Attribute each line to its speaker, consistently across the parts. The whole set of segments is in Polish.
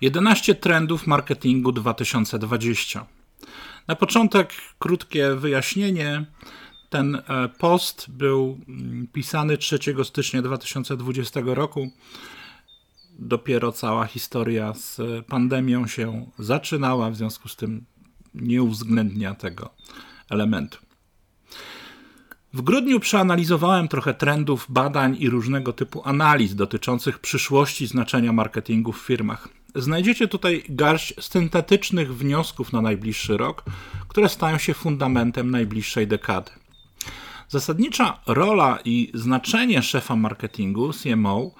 Speaker 1: 11 trendów marketingu 2020. Na początek krótkie wyjaśnienie. Ten e, post był mm, pisany 3 stycznia 2020 roku. Dopiero cała historia z pandemią się zaczynała, w związku z tym nie uwzględnia tego elementu. W grudniu przeanalizowałem trochę trendów, badań i różnego typu analiz dotyczących przyszłości znaczenia marketingu w firmach. Znajdziecie tutaj garść syntetycznych wniosków na najbliższy rok, które stają się fundamentem najbliższej dekady. Zasadnicza rola i znaczenie szefa marketingu, CMO,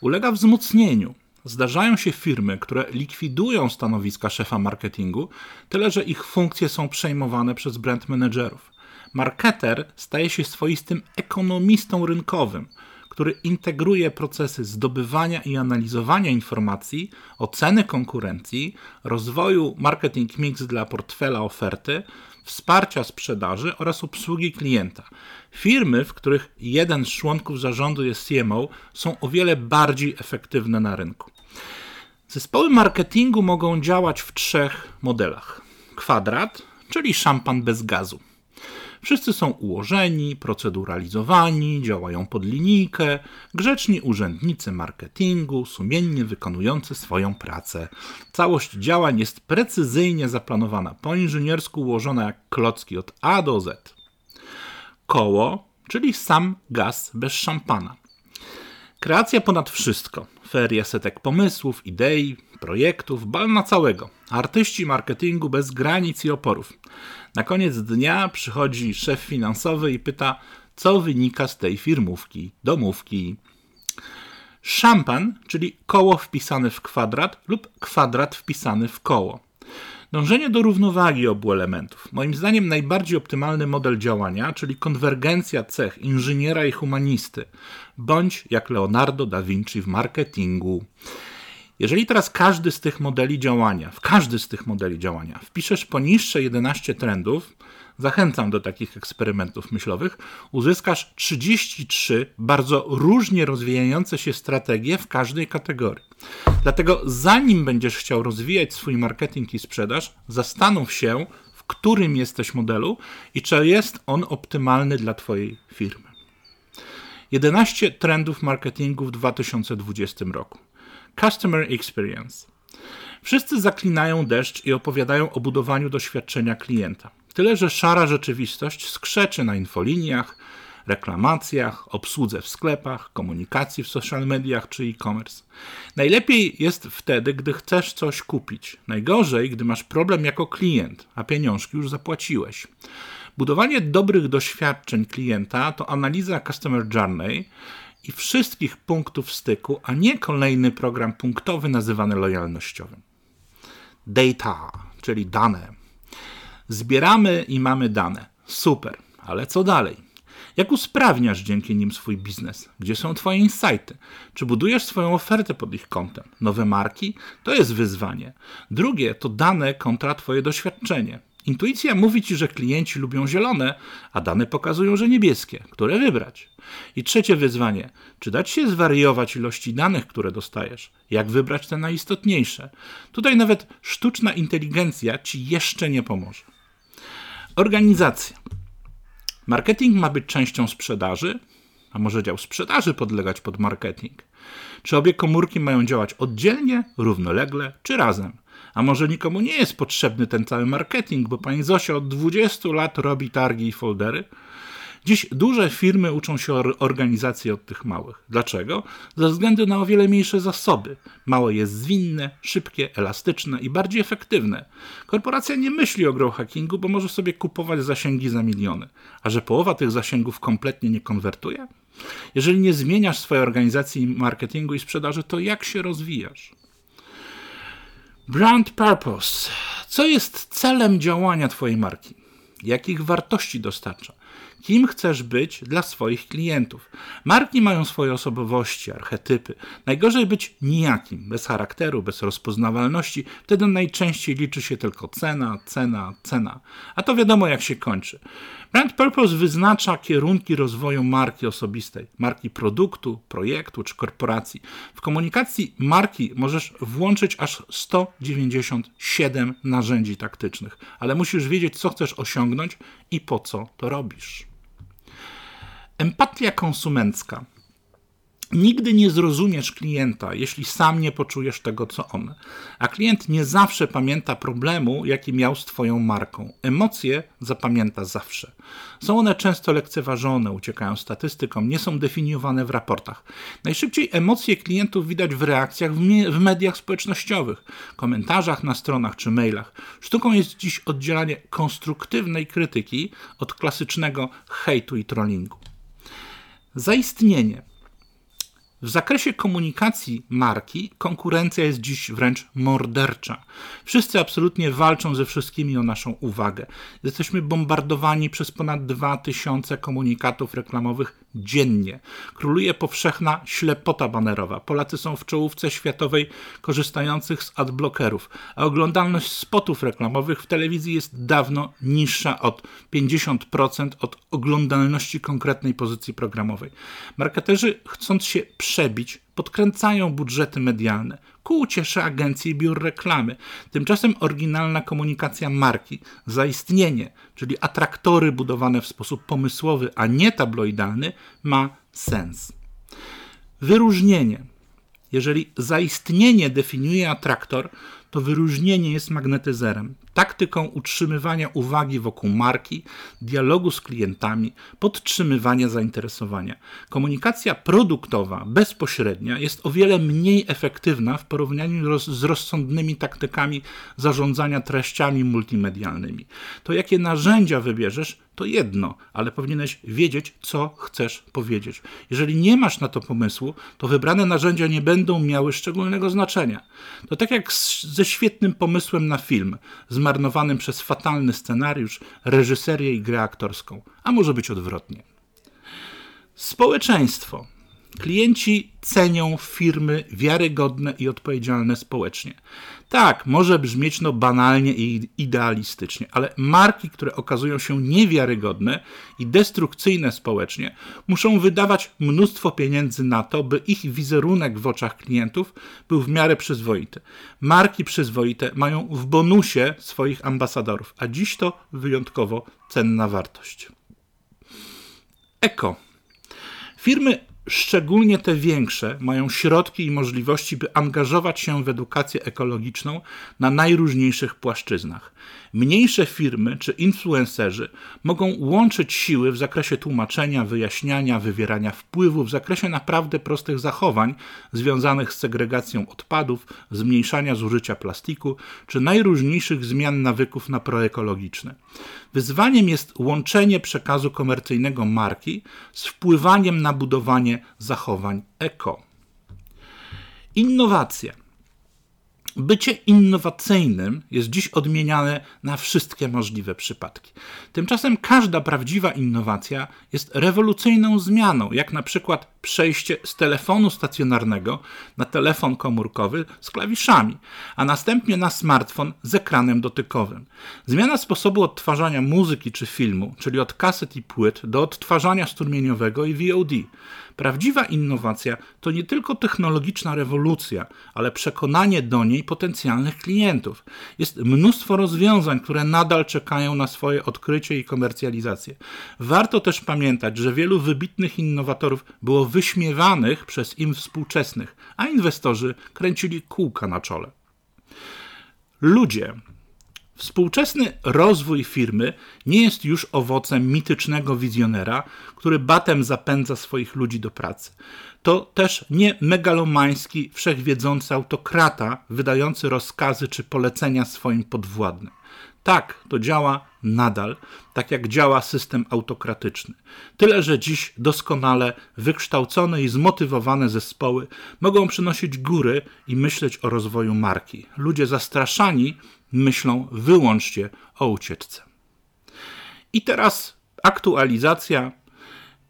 Speaker 1: ulega wzmocnieniu. Zdarzają się firmy, które likwidują stanowiska szefa marketingu, tyle że ich funkcje są przejmowane przez brand managerów. Marketer staje się swoistym ekonomistą rynkowym, który integruje procesy zdobywania i analizowania informacji, oceny konkurencji, rozwoju marketing mix dla portfela oferty, wsparcia sprzedaży oraz obsługi klienta. Firmy, w których jeden z członków zarządu jest CMO, są o wiele bardziej efektywne na rynku. Zespoły marketingu mogą działać w trzech modelach: kwadrat, czyli szampan bez gazu. Wszyscy są ułożeni, proceduralizowani, działają pod linijkę, grzeczni urzędnicy marketingu, sumiennie wykonujący swoją pracę. Całość działań jest precyzyjnie zaplanowana, po inżyniersku ułożona jak klocki od A do Z. Koło, czyli sam gaz bez szampana. Kreacja ponad wszystko. Feria setek pomysłów, idei, projektów, bal na całego. Artyści marketingu bez granic i oporów. Na koniec dnia przychodzi szef finansowy i pyta, co wynika z tej firmówki, domówki. Szampan, czyli koło wpisane w kwadrat lub kwadrat wpisany w koło. Dążenie do równowagi obu elementów. Moim zdaniem najbardziej optymalny model działania, czyli konwergencja cech inżyniera i humanisty, bądź jak Leonardo da Vinci w marketingu. Jeżeli teraz każdy z tych modeli działania, w każdy z tych modeli działania wpiszesz poniższe 11 trendów, zachęcam do takich eksperymentów myślowych, uzyskasz 33 bardzo różnie rozwijające się strategie w każdej kategorii. Dlatego zanim będziesz chciał rozwijać swój marketing i sprzedaż, zastanów się, w którym jesteś modelu i czy jest on optymalny dla Twojej firmy. 11 trendów marketingu w 2020 roku. Customer Experience. Wszyscy zaklinają deszcz i opowiadają o budowaniu doświadczenia klienta. Tyle, że szara rzeczywistość skrzeczy na infoliniach, reklamacjach, obsłudze w sklepach, komunikacji w social mediach czy e-commerce. Najlepiej jest wtedy, gdy chcesz coś kupić. Najgorzej, gdy masz problem jako klient, a pieniążki już zapłaciłeś. Budowanie dobrych doświadczeń klienta to analiza Customer Journey, i wszystkich punktów styku, a nie kolejny program punktowy nazywany lojalnościowym. Data, czyli dane. Zbieramy i mamy dane. Super, ale co dalej? Jak usprawniasz dzięki nim swój biznes? Gdzie są Twoje insighty? Czy budujesz swoją ofertę pod ich kątem? Nowe marki? To jest wyzwanie. Drugie to dane kontra Twoje doświadczenie. Intuicja mówi ci, że klienci lubią zielone, a dane pokazują, że niebieskie. Które wybrać? I trzecie wyzwanie: czy dać się zwariować ilości danych, które dostajesz? Jak wybrać te najistotniejsze? Tutaj nawet sztuczna inteligencja ci jeszcze nie pomoże. Organizacja. Marketing ma być częścią sprzedaży, a może dział sprzedaży podlegać pod marketing? Czy obie komórki mają działać oddzielnie, równolegle czy razem? A może nikomu nie jest potrzebny ten cały marketing, bo pani Zosia od 20 lat robi targi i foldery? Dziś duże firmy uczą się organizacji od tych małych. Dlaczego? Ze względu na o wiele mniejsze zasoby. Małe jest zwinne, szybkie, elastyczne i bardziej efektywne. Korporacja nie myśli o grow hackingu, bo może sobie kupować zasięgi za miliony. A że połowa tych zasięgów kompletnie nie konwertuje? Jeżeli nie zmieniasz swojej organizacji marketingu i sprzedaży, to jak się rozwijasz? Brand purpose. Co jest celem działania Twojej marki? Jakich wartości dostarcza? Kim chcesz być dla swoich klientów. Marki mają swoje osobowości, archetypy. Najgorzej być nijakim, bez charakteru, bez rozpoznawalności. Wtedy najczęściej liczy się tylko cena, cena, cena. A to wiadomo, jak się kończy. Brand Purpose wyznacza kierunki rozwoju marki osobistej, marki produktu, projektu czy korporacji. W komunikacji marki możesz włączyć aż 197 narzędzi taktycznych, ale musisz wiedzieć, co chcesz osiągnąć i po co to robisz. Empatia konsumencka Nigdy nie zrozumiesz klienta, jeśli sam nie poczujesz tego, co on. A klient nie zawsze pamięta problemu, jaki miał z Twoją marką. Emocje zapamięta zawsze. Są one często lekceważone, uciekają statystykom, nie są definiowane w raportach. Najszybciej emocje klientów widać w reakcjach w, w mediach społecznościowych, komentarzach na stronach czy mailach. Sztuką jest dziś oddzielanie konstruktywnej krytyki od klasycznego hejtu i trollingu. Zaistnienie w zakresie komunikacji marki konkurencja jest dziś wręcz mordercza. Wszyscy absolutnie walczą ze wszystkimi o naszą uwagę. Jesteśmy bombardowani przez ponad 2000 komunikatów reklamowych dziennie. Króluje powszechna ślepota banerowa. Polacy są w czołówce światowej korzystających z adblockerów, a oglądalność spotów reklamowych w telewizji jest dawno niższa od 50% od oglądalności konkretnej pozycji programowej. Marketerzy chcąc się przebić, podkręcają budżety medialne ku uciesze agencji i biur reklamy. Tymczasem oryginalna komunikacja marki, zaistnienie, czyli atraktory budowane w sposób pomysłowy, a nie tabloidalny, ma sens. Wyróżnienie. Jeżeli zaistnienie definiuje atraktor, to wyróżnienie jest magnetyzerem, taktyką utrzymywania uwagi wokół marki, dialogu z klientami, podtrzymywania zainteresowania. Komunikacja produktowa, bezpośrednia, jest o wiele mniej efektywna w porównaniu z rozsądnymi taktykami zarządzania treściami multimedialnymi. To, jakie narzędzia wybierzesz, to jedno, ale powinieneś wiedzieć, co chcesz powiedzieć. Jeżeli nie masz na to pomysłu, to wybrane narzędzia nie będą miały szczególnego znaczenia. To tak jak ze świetnym pomysłem na film, zmarnowanym przez fatalny scenariusz, reżyserię i grę aktorską, a może być odwrotnie. Społeczeństwo. Klienci cenią firmy wiarygodne i odpowiedzialne społecznie. Tak, może brzmieć no banalnie i idealistycznie, ale marki, które okazują się niewiarygodne i destrukcyjne społecznie, muszą wydawać mnóstwo pieniędzy na to, by ich wizerunek w oczach klientów był w miarę przyzwoity. Marki przyzwoite mają w bonusie swoich ambasadorów, a dziś to wyjątkowo cenna wartość. Eko. Firmy Szczególnie te większe mają środki i możliwości, by angażować się w edukację ekologiczną na najróżniejszych płaszczyznach. Mniejsze firmy czy influencerzy mogą łączyć siły w zakresie tłumaczenia, wyjaśniania, wywierania wpływu w zakresie naprawdę prostych zachowań związanych z segregacją odpadów, zmniejszania zużycia plastiku czy najróżniejszych zmian nawyków na proekologiczne. Wyzwaniem jest łączenie przekazu komercyjnego marki z wpływaniem na budowanie zachowań eko. Innowacja. Bycie innowacyjnym jest dziś odmieniane na wszystkie możliwe przypadki. Tymczasem każda prawdziwa innowacja jest rewolucyjną zmianą, jak na przykład przejście z telefonu stacjonarnego na telefon komórkowy z klawiszami, a następnie na smartfon z ekranem dotykowym. Zmiana sposobu odtwarzania muzyki czy filmu, czyli od kaset i płyt do odtwarzania strumieniowego i VOD. Prawdziwa innowacja to nie tylko technologiczna rewolucja, ale przekonanie do niej potencjalnych klientów. Jest mnóstwo rozwiązań, które nadal czekają na swoje odkrycie i komercjalizację. Warto też pamiętać, że wielu wybitnych innowatorów było wyśmiewanych przez im współczesnych, a inwestorzy kręcili kółka na czole. Ludzie Współczesny rozwój firmy nie jest już owocem mitycznego wizjonera, który batem zapędza swoich ludzi do pracy. To też nie megalomański, wszechwiedzący autokrata wydający rozkazy czy polecenia swoim podwładnym. Tak, to działa nadal, tak jak działa system autokratyczny. Tyle, że dziś doskonale wykształcone i zmotywowane zespoły mogą przynosić góry i myśleć o rozwoju marki. Ludzie zastraszani myślą wyłącznie o ucieczce. I teraz aktualizacja,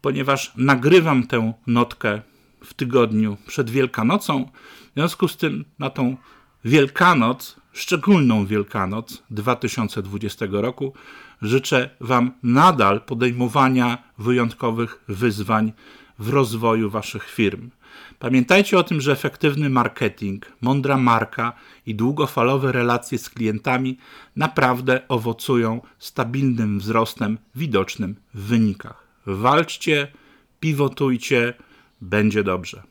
Speaker 1: ponieważ nagrywam tę notkę w tygodniu przed Wielkanocą. W związku z tym na tą Wielkanoc, szczególną Wielkanoc 2020 roku, życzę Wam nadal podejmowania wyjątkowych wyzwań w rozwoju Waszych firm. Pamiętajcie o tym, że efektywny marketing, mądra marka i długofalowe relacje z klientami naprawdę owocują stabilnym wzrostem widocznym w wynikach. Walczcie, pivotujcie, będzie dobrze.